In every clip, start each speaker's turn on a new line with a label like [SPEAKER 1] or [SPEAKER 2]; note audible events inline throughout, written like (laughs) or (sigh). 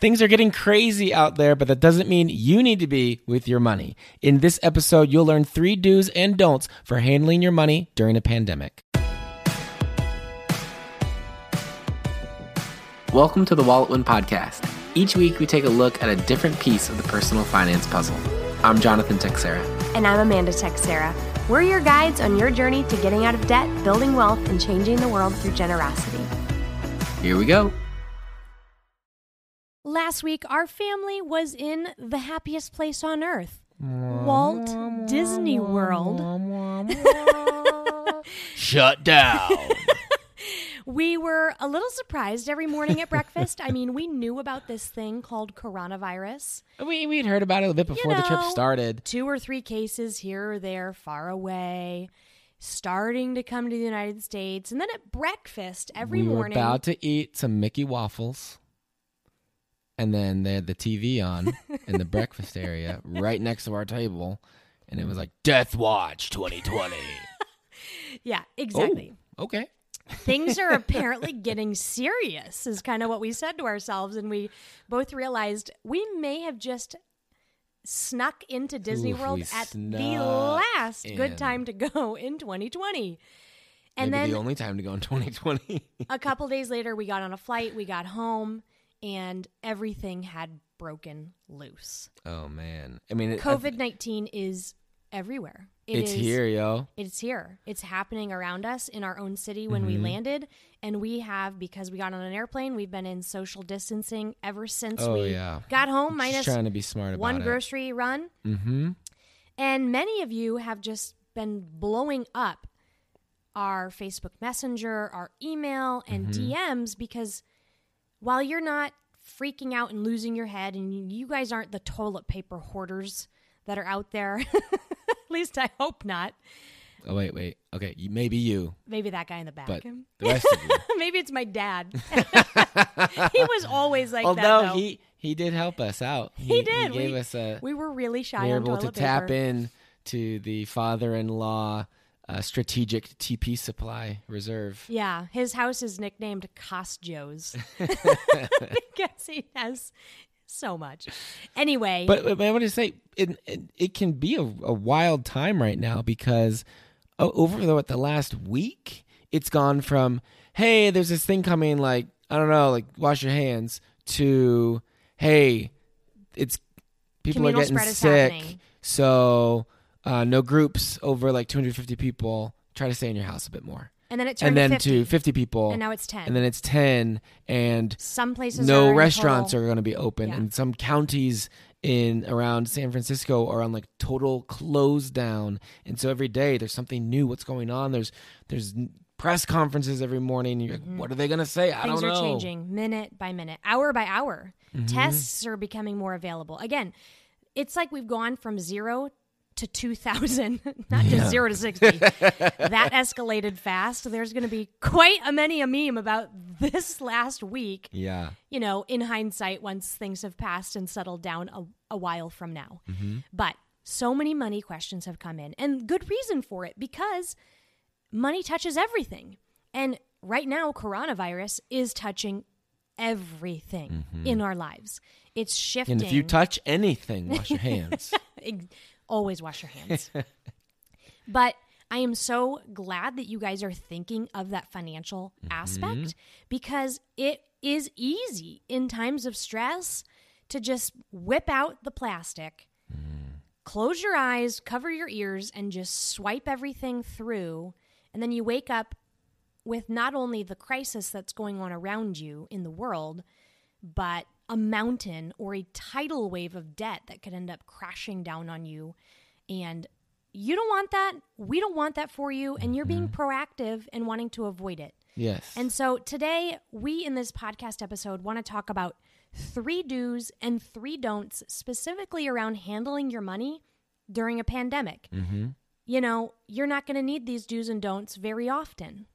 [SPEAKER 1] Things are getting crazy out there, but that doesn't mean you need to be with your money. In this episode, you'll learn three do's and don'ts for handling your money during a pandemic. Welcome to the Wallet Win Podcast. Each week, we take a look at a different piece of the personal finance puzzle. I'm Jonathan Texera.
[SPEAKER 2] And I'm Amanda Texera. We're your guides on your journey to getting out of debt, building wealth, and changing the world through generosity.
[SPEAKER 1] Here we go.
[SPEAKER 2] Last week, our family was in the happiest place on earth Walt Disney World. (laughs)
[SPEAKER 1] Shut down. (laughs)
[SPEAKER 2] we were a little surprised every morning at breakfast. I mean, we knew about this thing called coronavirus.
[SPEAKER 1] we, we'd heard about it a bit before the trip started.
[SPEAKER 2] Two or three cases here or there, far away, starting to come to the United States. And then at breakfast every
[SPEAKER 1] we
[SPEAKER 2] morning.
[SPEAKER 1] were about to eat some Mickey waffles. And then they had the TV on in the breakfast area (laughs) right next to our table. And it was like Death Watch 2020. (laughs)
[SPEAKER 2] yeah, exactly.
[SPEAKER 1] Oh, okay.
[SPEAKER 2] things are (laughs) apparently getting serious is kind of what we said to ourselves and we both realized we may have just snuck into disney
[SPEAKER 1] Oof,
[SPEAKER 2] world at the last
[SPEAKER 1] in.
[SPEAKER 2] good time to go in 2020 and
[SPEAKER 1] Maybe
[SPEAKER 2] then
[SPEAKER 1] the only time to go in 2020.
[SPEAKER 2] a couple days later we got on a flight we got home and everything had broken loose
[SPEAKER 1] oh man. I mean,
[SPEAKER 2] covid-19 is everywhere It
[SPEAKER 1] it's
[SPEAKER 2] is-
[SPEAKER 1] here, yo.
[SPEAKER 2] It's here. It's happening around us in our own city when we
[SPEAKER 1] Mm-hmm.
[SPEAKER 2] landed. And we have, because we got on an airplane, we've been in social distancing ever since
[SPEAKER 1] Oh,
[SPEAKER 2] we
[SPEAKER 1] yeah.
[SPEAKER 2] got home, minus
[SPEAKER 1] trying to be smart about
[SPEAKER 2] one
[SPEAKER 1] it.
[SPEAKER 2] grocery run.
[SPEAKER 1] Mm-hmm.
[SPEAKER 2] And many of you have just been blowing up our Facebook Messenger, our email, and
[SPEAKER 1] Mm-hmm.
[SPEAKER 2] DMs because while you're not freaking out and losing your head, and you- guys aren't the toilet paper hoarders that are out there, (laughs) at least I hope not.
[SPEAKER 1] Oh wait, wait. Okay, maybe you,
[SPEAKER 2] Maybe that guy in the back.
[SPEAKER 1] but (laughs) the rest of you. (laughs)
[SPEAKER 2] Maybe it's my dad. he was always like that.
[SPEAKER 1] Although he he did help us out.
[SPEAKER 2] He did.
[SPEAKER 1] He gave
[SPEAKER 2] we,
[SPEAKER 1] us a.
[SPEAKER 2] we were really shy
[SPEAKER 1] we were able to
[SPEAKER 2] toilet
[SPEAKER 1] tap in to the father-in-law uh, strategic TP supply reserve.
[SPEAKER 2] Yeah, his house is nicknamed Costjoes (laughs) (laughs) because he has so much. Anyway,
[SPEAKER 1] But, but I want to say it, it, it can be a, a wild time right now because over the, what, the last week, it's gone from, hey, there's this thing coming, like, I don't know, like, wash your hands, to, hey, it's people
[SPEAKER 2] Communal
[SPEAKER 1] are getting sick. So uh, no groups over like 250 people. Try to stay in your house a bit more.
[SPEAKER 2] and then it turned
[SPEAKER 1] And then
[SPEAKER 2] 50,
[SPEAKER 1] to 50 people.
[SPEAKER 2] and now it's 10.
[SPEAKER 1] And then it's 10. And
[SPEAKER 2] Some places
[SPEAKER 1] no
[SPEAKER 2] are
[SPEAKER 1] restaurants
[SPEAKER 2] total-
[SPEAKER 1] are going to be open
[SPEAKER 2] Yeah.
[SPEAKER 1] and some counties in around San Francisco are on like total close down and so every day there's something new what's going on there's there's press conferences every morning you're like what are they going to say I
[SPEAKER 2] Mm-hmm. Things
[SPEAKER 1] don't
[SPEAKER 2] are
[SPEAKER 1] know
[SPEAKER 2] changing minute by minute, hour by hour.
[SPEAKER 1] Mm-hmm.
[SPEAKER 2] Tests are becoming more available. Again, it's like we've gone from zero to 2000, (laughs) not just zero to 60. (laughs) that escalated fast. There's going to be quite a many a meme about this last week,
[SPEAKER 1] yeah
[SPEAKER 2] you know, in hindsight, once things have passed and settled down a, a while from now. Mm-hmm. But so many money questions have come in, and good reason for it because money touches everything. And right now, coronavirus is touching everything mm-hmm. in our lives. It's shifting.
[SPEAKER 1] and if you touch anything wash your hands (laughs)
[SPEAKER 2] always wash your hands. (laughs) but I am so glad that you guys are thinking of that financial mm-hmm. aspect because it is easy in times of stress to just whip out the plastic, mm. close your eyes, cover your ears, and just swipe everything through. And then you wake up with not only the crisis that's going on around you in the world, but a mountain or a tidal wave of debt that could end up crashing down on you. And you don't want that. We don't want that for you. And you're being proactive and wanting to avoid it.
[SPEAKER 1] yes
[SPEAKER 2] And so today, we in this podcast episode want to talk about three do's and three don'ts specifically around handling your money during a pandemic.
[SPEAKER 1] mm-hmm.
[SPEAKER 2] You know, you're not going to need these do's and don'ts very often.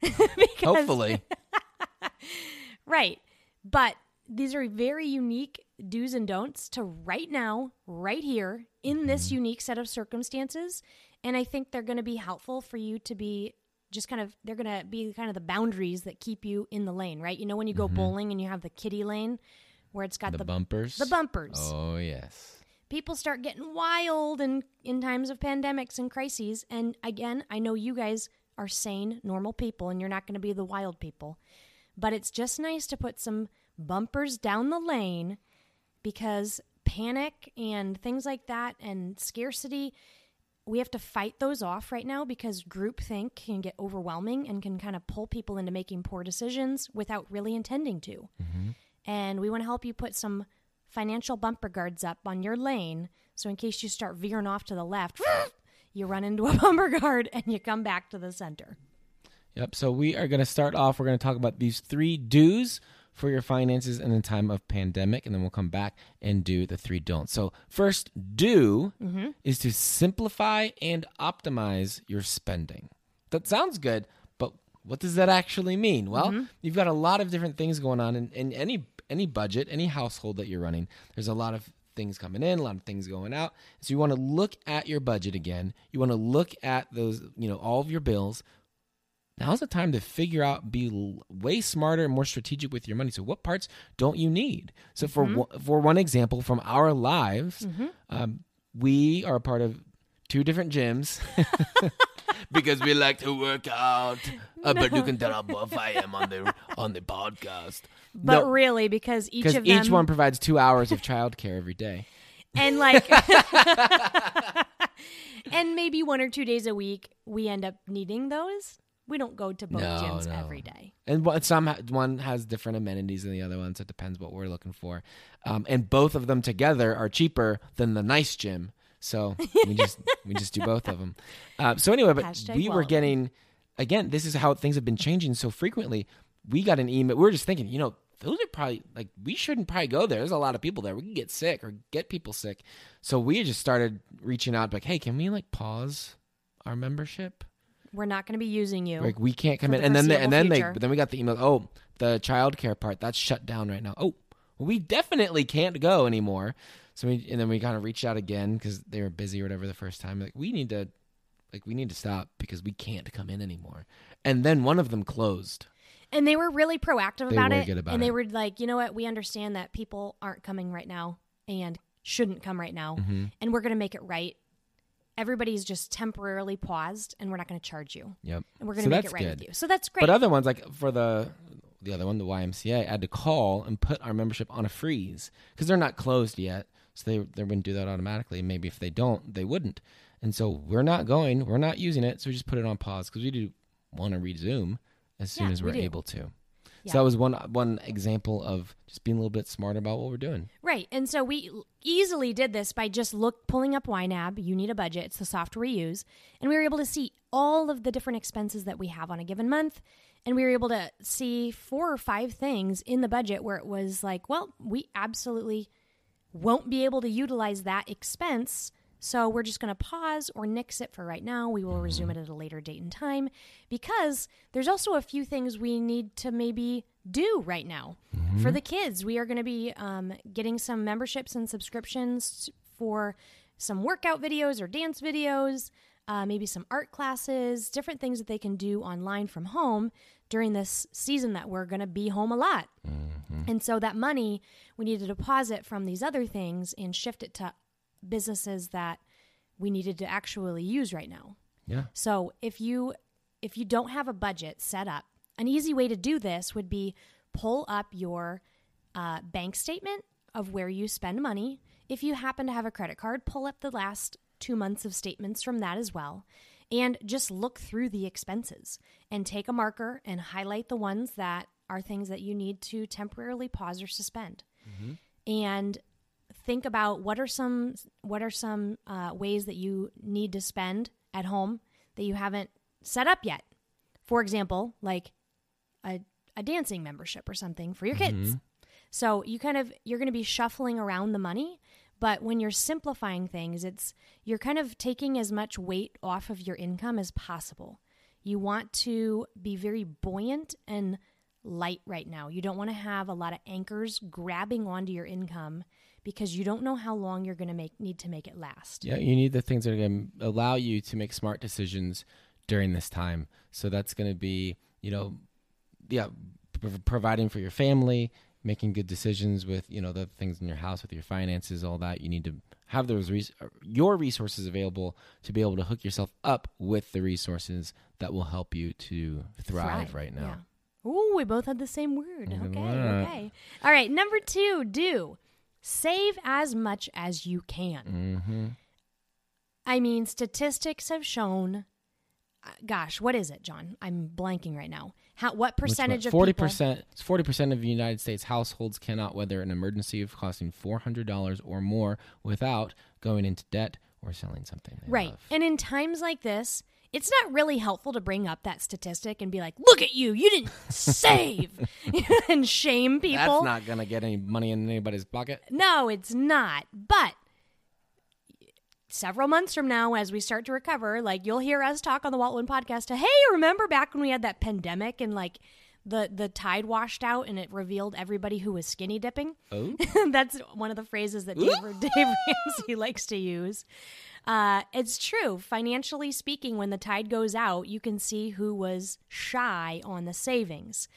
[SPEAKER 2] Because- (laughs)
[SPEAKER 1] hopefully (laughs)
[SPEAKER 2] Right. But these are very unique do's and don'ts to right now, right here, in this mm-hmm. unique set of circumstances. And I think they're going to be helpful for you to be just kind of, they're going to be kind of the boundaries that keep you in the lane, right? You know, when you go mm-hmm. bowling and you have the kiddie lane where it's got
[SPEAKER 1] The,
[SPEAKER 2] the,
[SPEAKER 1] bumpers.
[SPEAKER 2] the bumpers.
[SPEAKER 1] Oh yes.
[SPEAKER 2] People start getting wild and in times of pandemics and crises. And again, I know you guys are sane, normal people, and you're not going to be the wild people. But it's just nice to put some bumpers down the lane because panic and things like that and scarcity we have to fight those off right now because groupthink can get overwhelming and can kind of pull people into making poor decisions without really intending to. Mm-hmm. And we want to help you put some financial bumper guards up on your lane so in case you start veering off to the left, (laughs) you run into a (laughs) bumper guard and you come back to the center.
[SPEAKER 1] Yep. So we are going to start off. We're going to talk about these three do's for your finances in a time of pandemic, and then we'll come back and do the three don'ts. So first do mm-hmm. is to simplify and optimize your spending. That sounds good, but what does that actually mean? Well, mm-hmm. you've got a lot of different things going on in, in any any budget, any household that you're running. There's a lot of things coming in, a lot of things going out. So you want to look at your budget again. You want to look at those, you know, all of your bills now's the time to figure out be way smarter and more strategic with your money. So what parts don't you need? So for one, for one example from our lives um, we are a part of two different gyms (laughs) because we like to work out. Uh, but you can tell how buff i am on the on the podcast.
[SPEAKER 2] But
[SPEAKER 1] No,
[SPEAKER 2] really, because each of them
[SPEAKER 1] each one provides two hours of childcare every day.
[SPEAKER 2] And like (laughs) (laughs) and maybe one or two days a week we end up needing those we don't go to both
[SPEAKER 1] No,
[SPEAKER 2] gyms
[SPEAKER 1] no.
[SPEAKER 2] every day
[SPEAKER 1] and one- some one has different amenities than the other one, so it depends what we're looking for. Um, and both of them together are cheaper than the nice gym, so we just we just do both of them. (laughs) Uh, so anyway, but
[SPEAKER 2] Hashtag
[SPEAKER 1] we were getting again. This is how things have been changing so frequently. We got an email. We were just thinking, you know, those are probably like we shouldn't probably go there. There's a lot of people there. We can get sick or get people sick. So we just started reaching out, like, hey, can we like pause our membership?
[SPEAKER 2] We're not going to be using you
[SPEAKER 1] Like we can't come in,
[SPEAKER 2] the
[SPEAKER 1] and then they, and then
[SPEAKER 2] foreseeable
[SPEAKER 1] they, but then we got the email. Oh, the childcare part that's shut down right now. Oh, we definitely can't go anymore. So we and then we kind of reached out again because they were busy or whatever the first time. Like we need to, like we need to stop because we can't come in anymore. And then one of them closed.
[SPEAKER 2] and they were really proactive
[SPEAKER 1] They
[SPEAKER 2] about
[SPEAKER 1] were
[SPEAKER 2] it
[SPEAKER 1] good about
[SPEAKER 2] and
[SPEAKER 1] it.
[SPEAKER 2] they were like you know what we understand that people aren't coming right now and shouldn't come right now
[SPEAKER 1] Mm-hmm.
[SPEAKER 2] and we're going to make it right everybody's just temporarily paused and we're not going to charge you
[SPEAKER 1] Yep.
[SPEAKER 2] and we're going
[SPEAKER 1] So
[SPEAKER 2] to make it right
[SPEAKER 1] good.
[SPEAKER 2] with you so that's great
[SPEAKER 1] But other ones like for the the other one, the YMCA, I had to call and put our membership on a freeze because they're not closed yet. So they they wouldn't do that automatically. Maybe if they don't, they wouldn't. And so we're not going. We're not using it. So we just put it on pause because we do want to resume as soon
[SPEAKER 2] Yeah,
[SPEAKER 1] as
[SPEAKER 2] we
[SPEAKER 1] we're
[SPEAKER 2] do.
[SPEAKER 1] able to.
[SPEAKER 2] Yeah.
[SPEAKER 1] So that was one one example of just being a little bit smarter about what we're doing.
[SPEAKER 2] Right. And so we easily did this by just look pulling up YNAB. You need a budget. It's the software we use. And we were able to see all of the different expenses that we have on a given month. And we were able to see four or five things in the budget where it was like, well, we absolutely won't be able to utilize that expense. So we're just going to pause or nix it for right now. We will resume it at a later date and time because there's also a few things we need to maybe do right now for the kids. We are going to be um, getting some memberships and subscriptions for some workout videos or dance videos, uh, maybe some art classes, different things that they can do online from home during this season that we're going to be home a lot. And so that money we need to deposit from these other things and shift it to businesses that we needed to actually use right now.
[SPEAKER 1] Yeah.
[SPEAKER 2] So if you if you don't have a budget set up, an easy way to do this would be pull up your uh, bank statement of where you spend money. If you happen to have a credit card, pull up the last two months of statements from that as well. And just look through the expenses and take a marker and highlight the ones that are things that you need to temporarily pause or suspend. And think about what are some what are some uh, ways that you need to spend at home that you haven't set up yet. For example, like a, a dancing membership or something for your kids. So you kind of you're going to be shuffling around the money, but when you're simplifying things, it's you're kind of taking as much weight off of your income as possible. You want to be very buoyant and light right now. You don't want to have a lot of anchors grabbing onto your income because you don't know how long you're going to make need to make it last.
[SPEAKER 1] Yeah, you need the things that are going to allow you to make smart decisions during this time. So that's going to be, you know, yeah, prov- providing for your family, making good decisions with you know the things in your house with your finances all that you need to have those res- uh, your resources available to be able to hook yourself up with the resources that will help you to thrive, right now
[SPEAKER 2] Yeah. Ooh, we both had the same word. Okay, okay. All right, number two, do save as much as you can.
[SPEAKER 1] mm-hmm.
[SPEAKER 2] I mean, statistics have shown. uh, Gosh, what is it, John? I'm blanking right now. How what percentage of
[SPEAKER 1] forty percent? forty percent of United States households cannot weather an emergency of costing four hundred dollars or more without going into debt or selling something
[SPEAKER 2] Right.
[SPEAKER 1] love.
[SPEAKER 2] And in times like this, it's not really helpful to bring up that statistic and be like, "Look at you, you didn't save," (laughs) and shame people.
[SPEAKER 1] That's not gonna get any money in anybody's pocket.
[SPEAKER 2] No, it's not. But several months from now, as we start to recover, like you'll hear us talk on the Wallet Win podcast to, hey, remember back when we had that pandemic and like the the tide washed out and it revealed everybody who was skinny dipping?
[SPEAKER 1] Oh, (laughs)
[SPEAKER 2] That's one of the phrases that Dave, Dave (laughs) Ramsey likes to use. Uh, it's true. Financially speaking, when the tide goes out, you can see who was shy on the savings.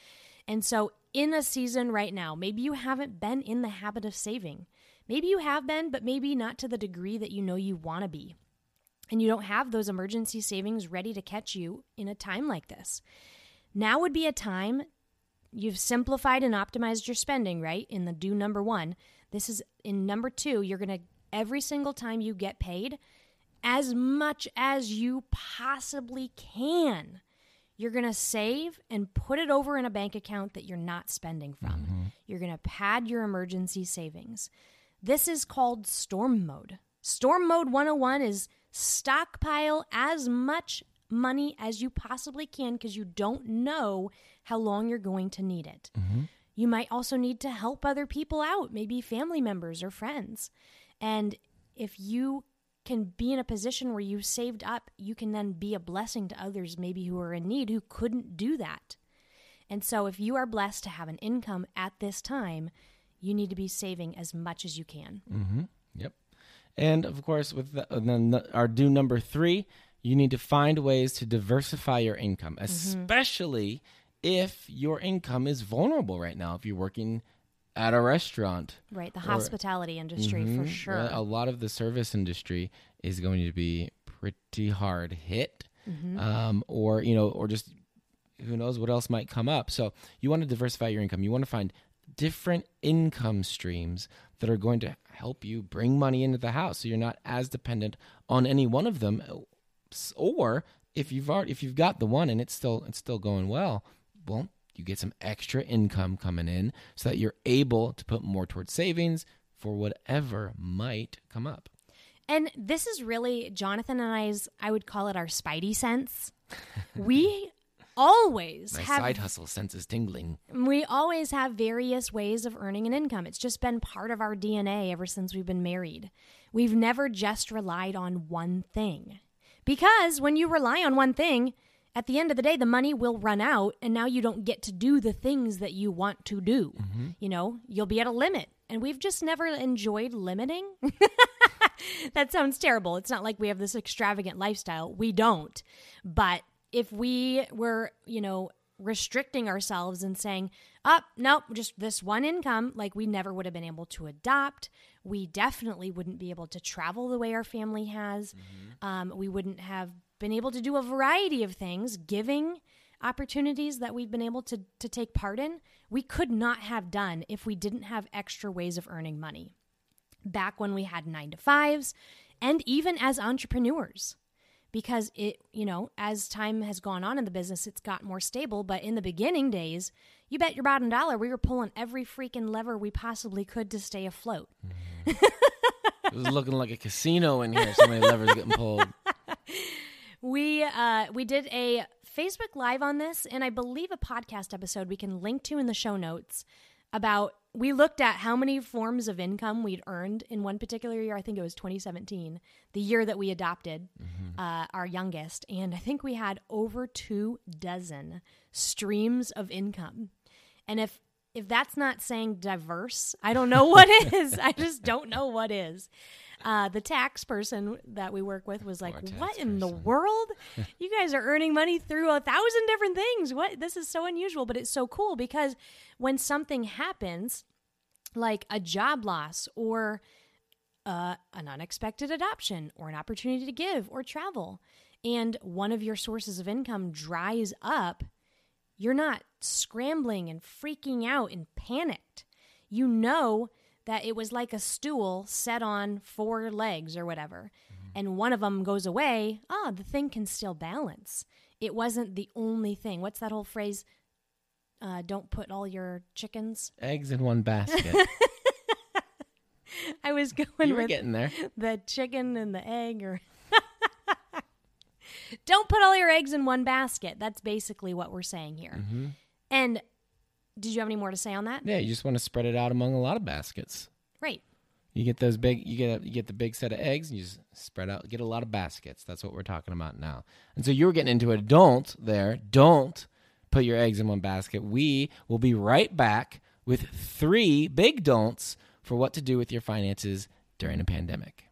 [SPEAKER 2] And so, in a season right now, maybe you haven't been in the habit of saving. Maybe you have been, but maybe not to the degree that you know you want to be. And you don't have those emergency savings ready to catch you in a time like this. Now would be a time you've simplified and optimized your spending, right? In the do number one. This is in number two, you're going to, every single time you get paid, as much as you possibly can, you're going to save and put it over in a bank account that you're not spending from. Mm-hmm. You're going to pad your emergency savings. This is called storm mode. Storm mode 101 is stockpile as much money as you possibly can because you don't know how long you're going to need it. Mm-hmm. You might also need to help other people out, maybe family members or friends. And if you can be in a position where you saved up, you can then be a blessing to others, maybe who are in need who couldn't do that. And so, if you are blessed to have an income at this time, you need to be saving as much as you can.
[SPEAKER 1] Mm-hmm. Yep. And of course, with the, then the, our do number three, you need to find ways to diversify your income, especially if your income is vulnerable right now. If you're working at a restaurant,
[SPEAKER 2] Right? The hospitality industry, for
[SPEAKER 1] Mhm.
[SPEAKER 2] sure.
[SPEAKER 1] A lot of the service industry is going to be pretty hard hit,
[SPEAKER 2] Mm-hmm.
[SPEAKER 1] um, or you know, or just who knows what else might come up. So you want to diversify your income. You want to find different income streams that are going to help you bring money into the house, so you're not as dependent on any one of them. Or if you've already, if you've got the one and it's still it's still going well, well, you get some extra income coming in so that you're able to put more towards savings for whatever might come up.
[SPEAKER 2] And this is really Jonathan and I's, I would call it our spidey sense. we (laughs) always
[SPEAKER 1] My
[SPEAKER 2] have
[SPEAKER 1] side hustle sense is tingling.
[SPEAKER 2] we always have various ways of earning an income. It's just been part of our DNA ever since we've been married. We've never just relied on one thing. Because when you rely on one thing, at the end of the day, the money will run out, and now you don't get to do the things that you want to do. You know, you'll be at a limit. And we've just never enjoyed limiting. (laughs) (laughs) that sounds terrible. It's not like we have this extravagant lifestyle. We don't. But if we were, you know, restricting ourselves and saying, up, nope, just this one income, like we never would have been able to adopt. We definitely wouldn't be able to travel the way our family has. Um, we wouldn't have been able to do a variety of things, giving opportunities that we've been able to, to take part in. We could not have done if we didn't have extra ways of earning money back when we had nine to fives and even as entrepreneurs because it you know as time has gone on in the business it's got more stable but in the beginning days you bet your bottom dollar we were pulling every freaking lever we possibly could to stay afloat mm-hmm. (laughs)
[SPEAKER 1] It was looking like a casino in here. So many levers getting pulled. (laughs)
[SPEAKER 2] we uh we did a facebook live on this and i believe a podcast episode we can link to in the show notes about we looked at how many forms of income we'd earned in one particular year. I think it was 2017 the year that we adopted uh, our youngest. And i think we had over two dozen streams of income. And if if that's not saying diverse, I don't know what (laughs) is. I just don't know what is. Uh, the tax person that we work with was like, "What in the world? (laughs) you guys are earning money through a thousand different things. What? This is so unusual, but it's so cool because when something happens, like a job loss or uh, an unexpected adoption or an opportunity to give or travel, and one of your sources of income dries up, you're not scrambling and freaking out and panicked. You know that it was like a stool set on four legs or whatever, and one of them goes away. Ah, the thing can still balance. It wasn't the only thing. What's that whole phrase? Uh, don't put all your chickens.
[SPEAKER 1] Eggs in one basket. (laughs)
[SPEAKER 2] I was going
[SPEAKER 1] you were getting there.
[SPEAKER 2] the chicken and the egg or (laughs) don't put all your eggs in one basket that's basically what we're saying here and did you have any more to say on that
[SPEAKER 1] Yeah, you just want to spread it out among a lot of baskets.
[SPEAKER 2] right
[SPEAKER 1] You get those big. You get you get the big set of eggs, and you just spread out. Get a lot of baskets. That's what we're talking about now. And so you were getting into it. Don't there. Don't put your eggs in one basket. We will be right back with three big don'ts for what to do with your finances during a pandemic.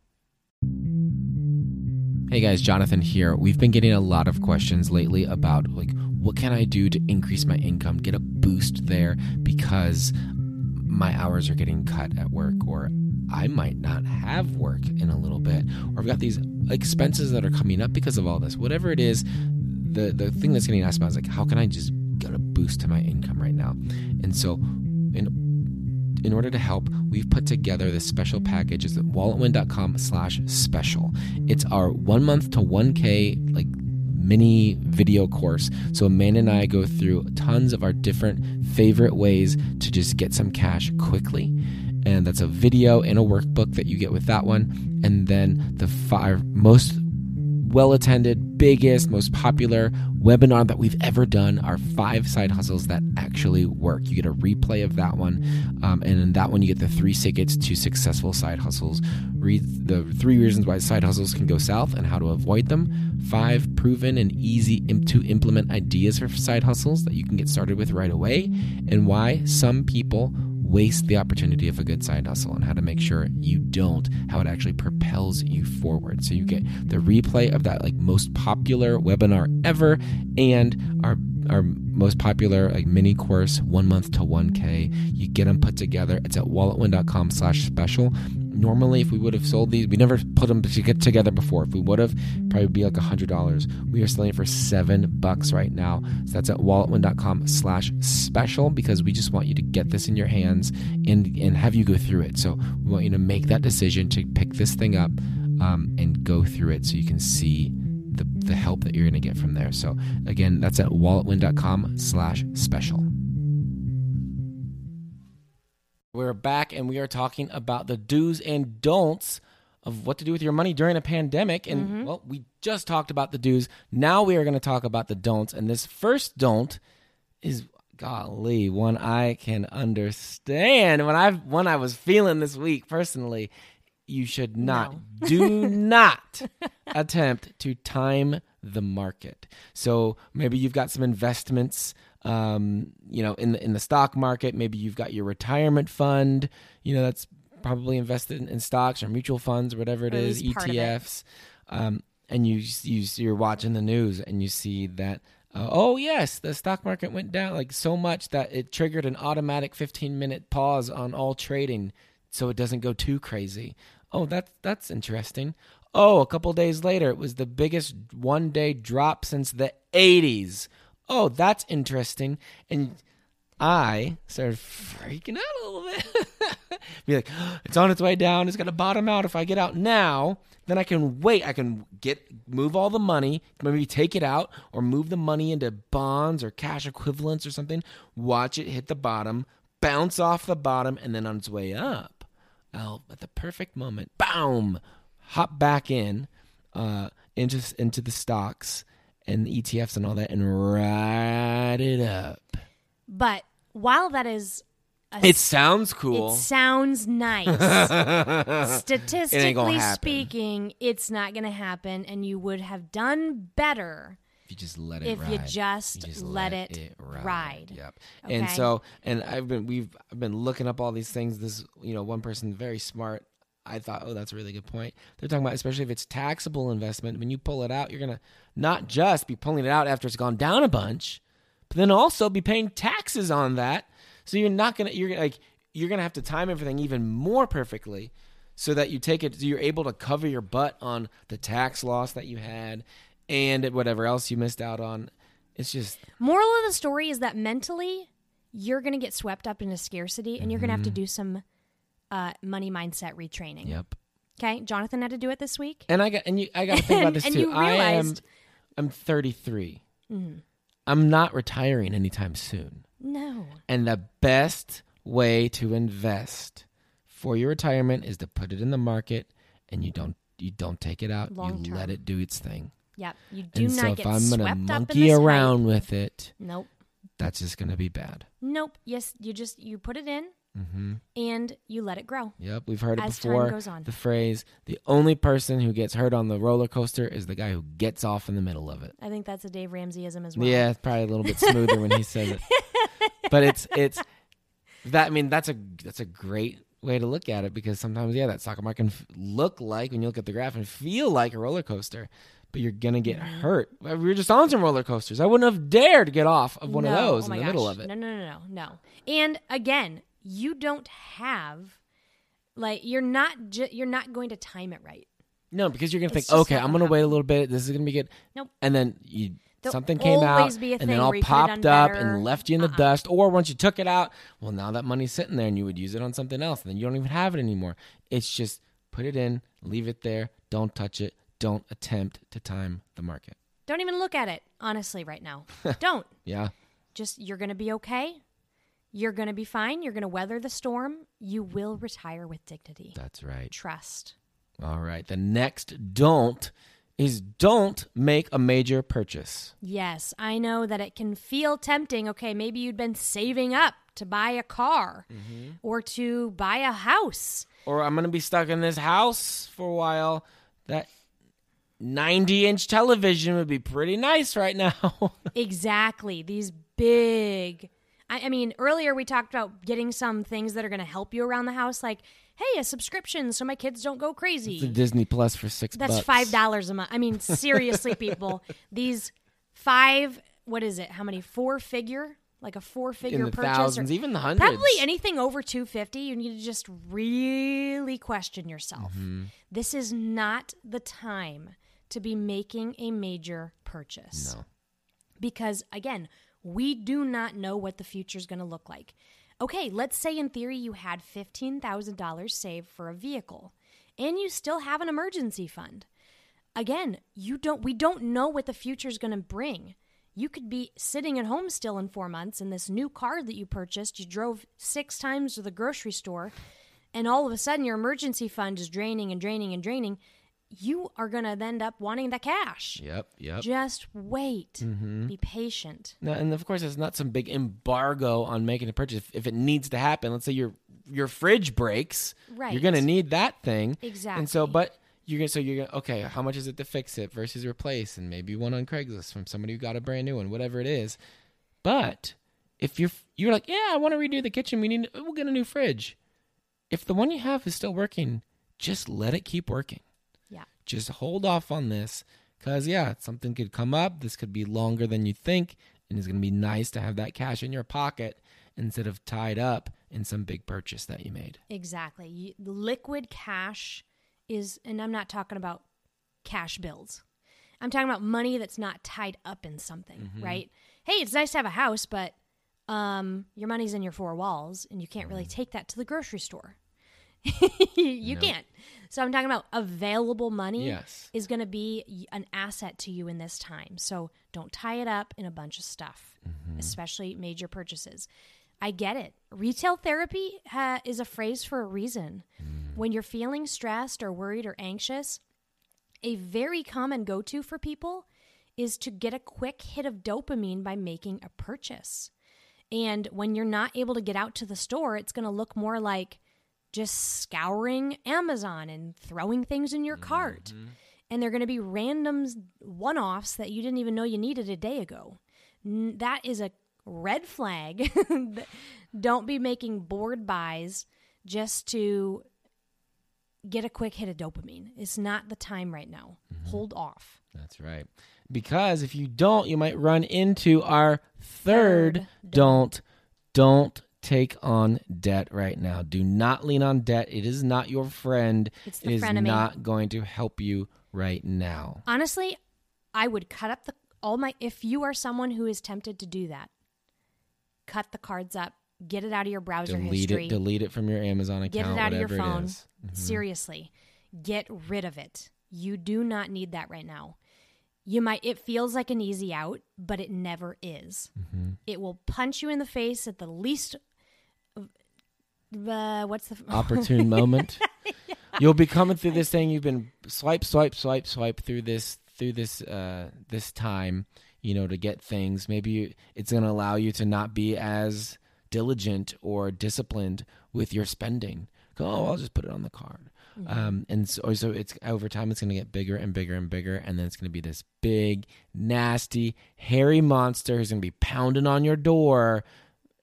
[SPEAKER 1] Hey guys, Jonathan here. We've been getting a lot of questions lately about like what can I do to increase my income, get a boost there because my hours are getting cut at work or I might not have work in a little bit or I've got these expenses that are coming up because of all this. Whatever it is, the the thing that's getting asked about is like how can I just get a boost to my income right now? And so in in order to help, we've put together this special package. It's at walletwin.com slash special. It's our one month to 1K like mini video course. So Amanda and I go through tons of our different favorite ways to just get some cash quickly. And that's a video and a workbook that you get with that one. And then the five most well attended, biggest, most popular webinar that we've ever done are five side hustles that actually work. You get a replay of that one. Um, and in that one, you get the three tickets to successful side hustles. Read the three reasons why side hustles can go south and how to avoid them. Five proven and easy to implement ideas for side hustles that you can get started with right away. And why some people waste the opportunity of a good side hustle and how to make sure you don't how it actually propels you forward. So you get the replay of that like most popular webinar ever and our our most popular like mini course one month to 1k you get them put together. It's at walletwin.com slash special normally if we would have sold these we never put them to get together before. If we would have probably be like a hundred dollars. We are selling for seven bucks right now. So that's at walletwin.com slash special because we just want you to get this in your hands and and have you go through it. So we want you to make that decision to pick this thing up um, and go through it so you can see the, the help that you're going to get from there. So again that's at walletwin.com slash special we're back and we are talking about the do's and don'ts of what to do with your money during a pandemic. And mm-hmm. well, we just talked about the do's. Now we are going to talk about the don'ts. And this first don't is golly, one I can understand. When I when I was feeling this week personally, you should not do (laughs) not attempt to time the market. So maybe you've got some investments um, you know, in the in the stock market, maybe you've got your retirement fund, you know, that's probably invested in, in stocks or mutual funds or whatever it
[SPEAKER 2] Or
[SPEAKER 1] is,
[SPEAKER 2] it.
[SPEAKER 1] ETFs. Um, and you you you're watching the news and you see that uh, oh yes, the stock market went down like so much that it triggered an automatic 15 minute pause on all trading so it doesn't go too crazy. Oh, that's that's interesting. Oh, a couple days later, it was the biggest one day drop since the 80s. Oh, that's interesting. And I started freaking out a little bit. (laughs) Be like, (gasps) it's on its way down. It's going to bottom out. If I get out now, then I can wait. I can get move all the money, maybe take it out or move the money into bonds or cash equivalents or something. Watch it hit the bottom, bounce off the bottom, and then on its way up, I'll at the perfect moment, boom, hop back in uh, into into the stocks and the ETFs and all that, and ride it up.
[SPEAKER 2] But while that is, a,
[SPEAKER 1] It sounds cool.
[SPEAKER 2] it sounds nice. (laughs) Statistically
[SPEAKER 1] happen.
[SPEAKER 2] speaking, it's not going to happen, and you would have done better
[SPEAKER 1] If you just let it
[SPEAKER 2] if
[SPEAKER 1] ride.
[SPEAKER 2] you just, let, it, ride.
[SPEAKER 1] Yep. And so, and I've been we've I've been looking up all these things. This you know one person very smart. I thought, oh, that's a really good point. They're talking about especially if it's taxable investment. When you pull it out, you're gonna not just be pulling it out after it's gone down a bunch, but then also be paying taxes on that. So you're not gonna you're gonna, like you're gonna have to time everything even more perfectly, so that you take it. So you're able to cover your butt on the tax loss that you had, and whatever else you missed out on. It's just
[SPEAKER 2] Moral of the story is that mentally, you're going to get swept up into scarcity and you're going to have to mm-hmm. do some uh, money mindset retraining.
[SPEAKER 1] Yep.
[SPEAKER 2] Okay. Jonathan had to do it this week.
[SPEAKER 1] And I got and you I got to think about (laughs) this
[SPEAKER 2] and
[SPEAKER 1] too.
[SPEAKER 2] you
[SPEAKER 1] I am I'm 33.
[SPEAKER 2] Mm-hmm.
[SPEAKER 1] I'm not retiring anytime soon.
[SPEAKER 2] No.
[SPEAKER 1] And the best way to invest for your retirement is to put it in the market and you don't you don't take it out.
[SPEAKER 2] Long
[SPEAKER 1] you
[SPEAKER 2] term.
[SPEAKER 1] let it do its thing.
[SPEAKER 2] Yep. You do
[SPEAKER 1] and
[SPEAKER 2] not
[SPEAKER 1] so
[SPEAKER 2] get
[SPEAKER 1] if I'm gonna
[SPEAKER 2] swept up in
[SPEAKER 1] monkey around with it,
[SPEAKER 2] Nope.
[SPEAKER 1] that's just gonna be bad.
[SPEAKER 2] Nope. Yes. You just, you put it in
[SPEAKER 1] hmm
[SPEAKER 2] and you let it grow.
[SPEAKER 1] Yep, we've heard it
[SPEAKER 2] As time
[SPEAKER 1] before.
[SPEAKER 2] goes on.
[SPEAKER 1] The phrase "the only person who gets hurt on the roller coaster is the guy who gets off in the middle of it."
[SPEAKER 2] I think that's a Dave Ramseyism as well.
[SPEAKER 1] Yeah, it's probably a little bit smoother when he says it. (laughs) But it's it's that I mean that's a that's a great way to look at it because sometimes yeah that stock market can f- look like when you look at the graph and feel like a roller coaster, but you're gonna get
[SPEAKER 2] Mm-hmm.
[SPEAKER 1] hurt. We were just on some roller coasters. I wouldn't have dared to get off of one
[SPEAKER 2] No.
[SPEAKER 1] of those
[SPEAKER 2] Oh
[SPEAKER 1] in the middle of it.
[SPEAKER 2] No, no, no, no, no. And again, you don't have like you're not ju- you're not going to time it right.
[SPEAKER 1] No, because you're gonna
[SPEAKER 2] It's
[SPEAKER 1] think,
[SPEAKER 2] just
[SPEAKER 1] okay,
[SPEAKER 2] not
[SPEAKER 1] I'm
[SPEAKER 2] gonna
[SPEAKER 1] gonna wait a little bit. This is gonna be good.
[SPEAKER 2] Nope.
[SPEAKER 1] And then you
[SPEAKER 2] There'll
[SPEAKER 1] something came out,
[SPEAKER 2] always be a
[SPEAKER 1] and
[SPEAKER 2] thing
[SPEAKER 1] then all
[SPEAKER 2] where you could've done
[SPEAKER 1] popped up
[SPEAKER 2] better.
[SPEAKER 1] and left you in the
[SPEAKER 2] Uh-uh.
[SPEAKER 1] dust. Or once you took it out, well, now that money's sitting there, and you would use it on something else, and then you don't even have it anymore. It's just put it in, leave it there, don't touch it, don't attempt to time the market.
[SPEAKER 2] Don't even look at it honestly right now. (laughs) don't.
[SPEAKER 1] Yeah,
[SPEAKER 2] Just you're going to be okay. You're going to be fine. You're going to weather the storm. You will retire with dignity.
[SPEAKER 1] that's right.
[SPEAKER 2] Trust.
[SPEAKER 1] All right. The next don't is don't make a major purchase.
[SPEAKER 2] Yes, I know that it can feel tempting. Okay, maybe you'd been saving up to buy a car
[SPEAKER 1] Mm-hmm.
[SPEAKER 2] or to buy a house.
[SPEAKER 1] or I'm gonna be stuck in this house for a while. That 90 inch television would be pretty nice right now. (laughs)
[SPEAKER 2] Exactly. These big. I, I mean, earlier we talked about getting some things that are going to help you around the house, like, hey, a subscription so my kids don't go crazy.
[SPEAKER 1] Disney Plus for six
[SPEAKER 2] That's
[SPEAKER 1] bucks.
[SPEAKER 2] five dollars a month. I mean, seriously, people, (laughs) these five. What is it? How many? Four figure, like a four
[SPEAKER 1] in
[SPEAKER 2] figure
[SPEAKER 1] the
[SPEAKER 2] purchase,
[SPEAKER 1] thousands,
[SPEAKER 2] or
[SPEAKER 1] even the hundreds.
[SPEAKER 2] probably anything over two fifty. You need to just really question yourself.
[SPEAKER 1] Mm-hmm.
[SPEAKER 2] This is not the time to be making a major purchase
[SPEAKER 1] No.
[SPEAKER 2] because again, we do not know what the future is going to look like. Okay, let's say in theory you had $15,000 saved for a vehicle and you still have an emergency fund. Again, you don't we don't know what the future is going to bring. You could be sitting at home still in 4 months and this new car that you purchased, you drove 6 times to the grocery store and all of a sudden your emergency fund is draining and draining and draining. You are going to end up wanting the cash.
[SPEAKER 1] Yep, yep.
[SPEAKER 2] Just wait. Mm-hmm. Be patient.
[SPEAKER 1] No, and of course, it's not some big embargo on making a purchase. If, if it needs to happen, let's say your your fridge breaks,
[SPEAKER 2] Right.
[SPEAKER 1] you're gonna need that thing.
[SPEAKER 2] Exactly.
[SPEAKER 1] And so, but you're gonna so you're gonna okay, how much is it to fix it versus replace, and maybe one on Craigslist from somebody who got a brand new one, whatever it is. But if you're you're like, yeah, I want to redo the kitchen, we need we'll get a new fridge. If the one you have is still working, just let it keep working. Just hold off on this because yeah, something could come up. This could be longer than you think, and it's gonna be nice to have that cash in your pocket instead of tied up in some big purchase that you made.
[SPEAKER 2] Exactly. You, the liquid cash is, and I'm not talking about cash bills. I'm talking about money that's not tied up in something, right? Hey, it's nice to have a house, but um, your money's in your four walls, and you can't really take that to the grocery store. (laughs) you
[SPEAKER 1] No.
[SPEAKER 2] can't. So I'm talking about available money
[SPEAKER 1] Yes.
[SPEAKER 2] is going to be an asset to you in this time. So don't tie it up in a bunch of stuff, mm-hmm. especially major purchases. I get it. Retail therapy ha- is a phrase for a reason. Mm. When you're feeling stressed or worried or anxious, a very common go to for people is to get a quick hit of dopamine by making a purchase. And when you're not able to get out to the store, it's going to look more like just scouring Amazon and throwing things in your cart. Mm-hmm. and they're going to be random one offs that you didn't even know you needed a day ago. N- That is a red flag. (laughs) Don't be making bored buys just to get a quick hit of dopamine. It's not the time right now. Mm-hmm. Hold off.
[SPEAKER 1] That's right. Because if you don't, you might run into our third,
[SPEAKER 2] Third
[SPEAKER 1] don't don't take on debt right now. Do not lean on debt. It is not your friend.
[SPEAKER 2] It's
[SPEAKER 1] It
[SPEAKER 2] the
[SPEAKER 1] is
[SPEAKER 2] frenemy.
[SPEAKER 1] not going to help you right now.
[SPEAKER 2] Honestly, I would cut up the all my if you are someone who is tempted to do that. Cut the cards up, get it out of your browser
[SPEAKER 1] Delete
[SPEAKER 2] history.
[SPEAKER 1] it. Delete it from your Amazon account.
[SPEAKER 2] Get it out of your phone.
[SPEAKER 1] Mm-hmm.
[SPEAKER 2] Seriously, get rid of it. You do not need that right now. You might, it feels like an easy out, but it never is.
[SPEAKER 1] Mm-hmm.
[SPEAKER 2] It will punch you in the face at the least. Uh, what's the
[SPEAKER 1] opportune (laughs) moment. You'll be coming through this thing. You've been swipe, swipe, swipe, swipe through this through this uh, this time. You know to get things. Maybe you, it's going to allow you to not be as diligent or disciplined with your spending. Go, oh, I'll just put it on the card. Um, and so, so it's over time. It's going to get bigger and bigger and bigger, and then it's going to be this big, nasty, hairy monster who's going to be pounding on your door.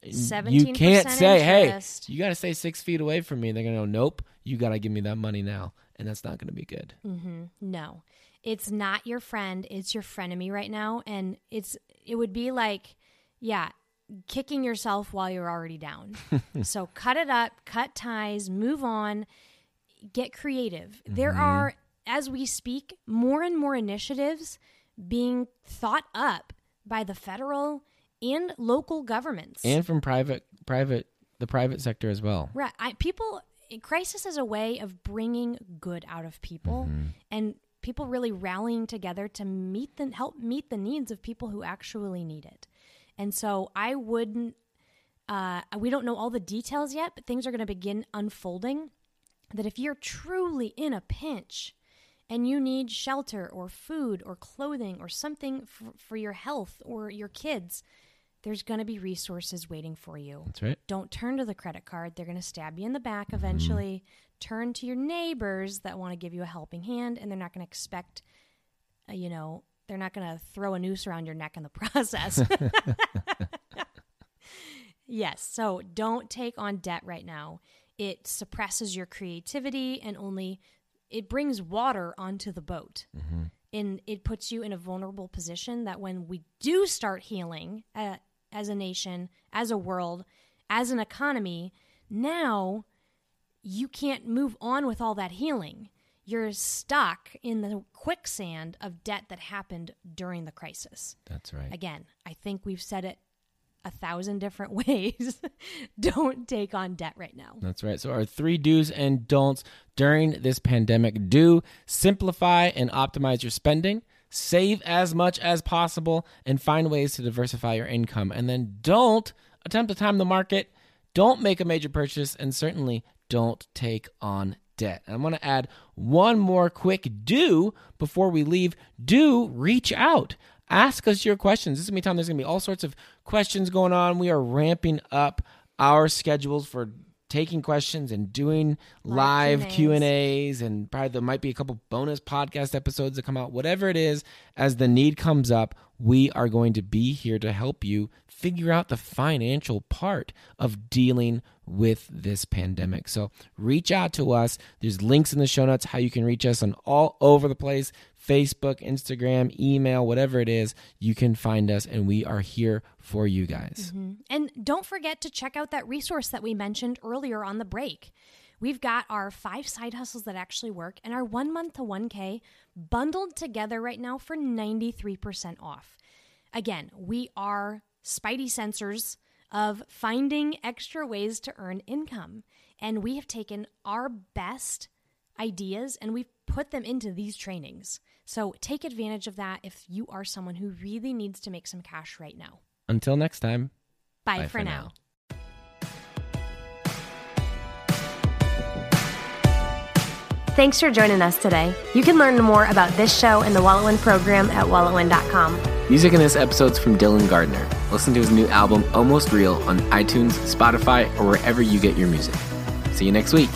[SPEAKER 1] You
[SPEAKER 2] 17%
[SPEAKER 1] can't say, "Hey, you got to stay six feet away from me. They're gonna go, nope. You got to give me that money now, and that's not gonna be good.
[SPEAKER 2] Mm-hmm. No, it's not your friend. It's your frenemy right now, and it's it would be like, yeah, kicking yourself while you're already down. (laughs) so cut it up, cut ties, move on, get creative. There are, as we speak, more and more initiatives being thought up by the federal and local governments.
[SPEAKER 1] And from private, private, the private sector as well.
[SPEAKER 2] Right. I, people, crisis is a way of bringing good out of people and people really rallying together to meet the, help meet the needs of people who actually need it. And so I wouldn't, uh, we don't know all the details yet, but things are going to begin unfolding. That if you're truly in a pinch and you need shelter or food or clothing or something for, for your health or your kids, there's going to be resources waiting for you.
[SPEAKER 1] That's right.
[SPEAKER 2] Don't turn to the credit card. They're going to stab you in the back eventually. Turn to your neighbors that want to give you a helping hand, and they're not going to expect, uh, you know, they're not going to throw a noose around your neck in the (laughs) process. yes. So don't take on debt right now. It suppresses your creativity and only it brings water onto the boat. And it puts you in a vulnerable position that when we do start healing uh, as a nation, as a world, as an economy, now you can't move on with all that healing. You're stuck in the quicksand of debt that happened during the crisis.
[SPEAKER 1] That's right.
[SPEAKER 2] Again, I think we've said it a thousand different (laughs) ways. Don't take on debt right now.
[SPEAKER 1] That's right. So our three do's and don'ts during this pandemic: do simplify and optimize your spending. Save as much as possible and find ways to diversify your income. And then don't attempt to time the market. Don't make a major purchase, and certainly don't take on debt. And I'm going to add one more quick do before we leave. Do reach out. Ask us your questions. This is be time there's going to be all sorts of questions going on. We are ramping up our schedules for taking questions and doing live
[SPEAKER 2] Q&As.
[SPEAKER 1] Q&As and probably there might be a couple bonus podcast episodes that come out. Whatever it is, as the need comes up, we are going to be here to help you figure out the financial part of dealing with this pandemic. So reach out to us. There's links in the show notes how you can reach us on all over the place. Facebook, Instagram, email, whatever it is, you can find us and we are here for you guys. Mm-hmm.
[SPEAKER 2] And don't forget to check out that resource that we mentioned earlier on the break. We've got our five side hustles that actually work and our one month to 1K bundled together right now for 93% off. Again, we are spidey sensors of finding extra ways to earn income. And we have taken our best ideas and we've put them into these trainings. So take advantage of that if you are someone who really needs to make some cash right now.
[SPEAKER 1] Until next time.
[SPEAKER 2] Bye,
[SPEAKER 1] Bye
[SPEAKER 2] for,
[SPEAKER 1] for
[SPEAKER 2] now.
[SPEAKER 1] now.
[SPEAKER 2] Thanks for joining us today. You can learn more about this show and the Walletwin program at walletwin.com.
[SPEAKER 1] Music in this episode's from Dylan Gardner. Listen to his new album, Almost Real, on iTunes, Spotify, or wherever you get your music. See you next week.